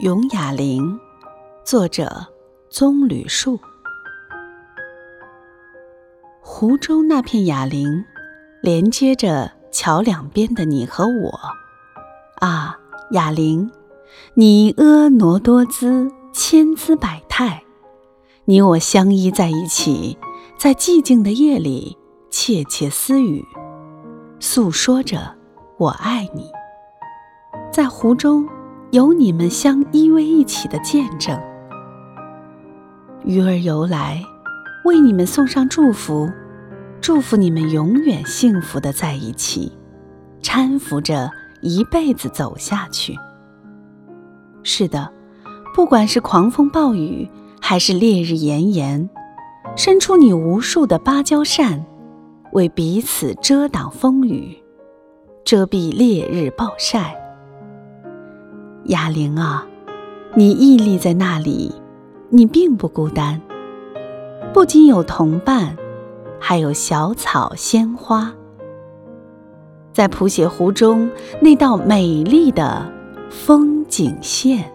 咏哑铃，作者棕榈树。湖中那片哑铃，连接着桥两边的你和我。啊，哑铃，你婀娜多姿，千姿百态，你我相依在一起，在寂静的夜里窃窃私语，诉说着我爱你。在湖中，有你们相依偎一起的见证。鱼儿游来，为你们送上祝福。祝福你们永远幸福的在一起，搀扶着一辈子走下去。是的，不管是狂风暴雨，还是烈日炎炎，伸出你无数的芭蕉扇，为彼此遮挡风雨，遮蔽烈日暴晒。哑铃啊，你屹立在那里，你并不孤单，不仅有同伴。还有小草、鲜花，在谱写湖中那道美丽的风景线。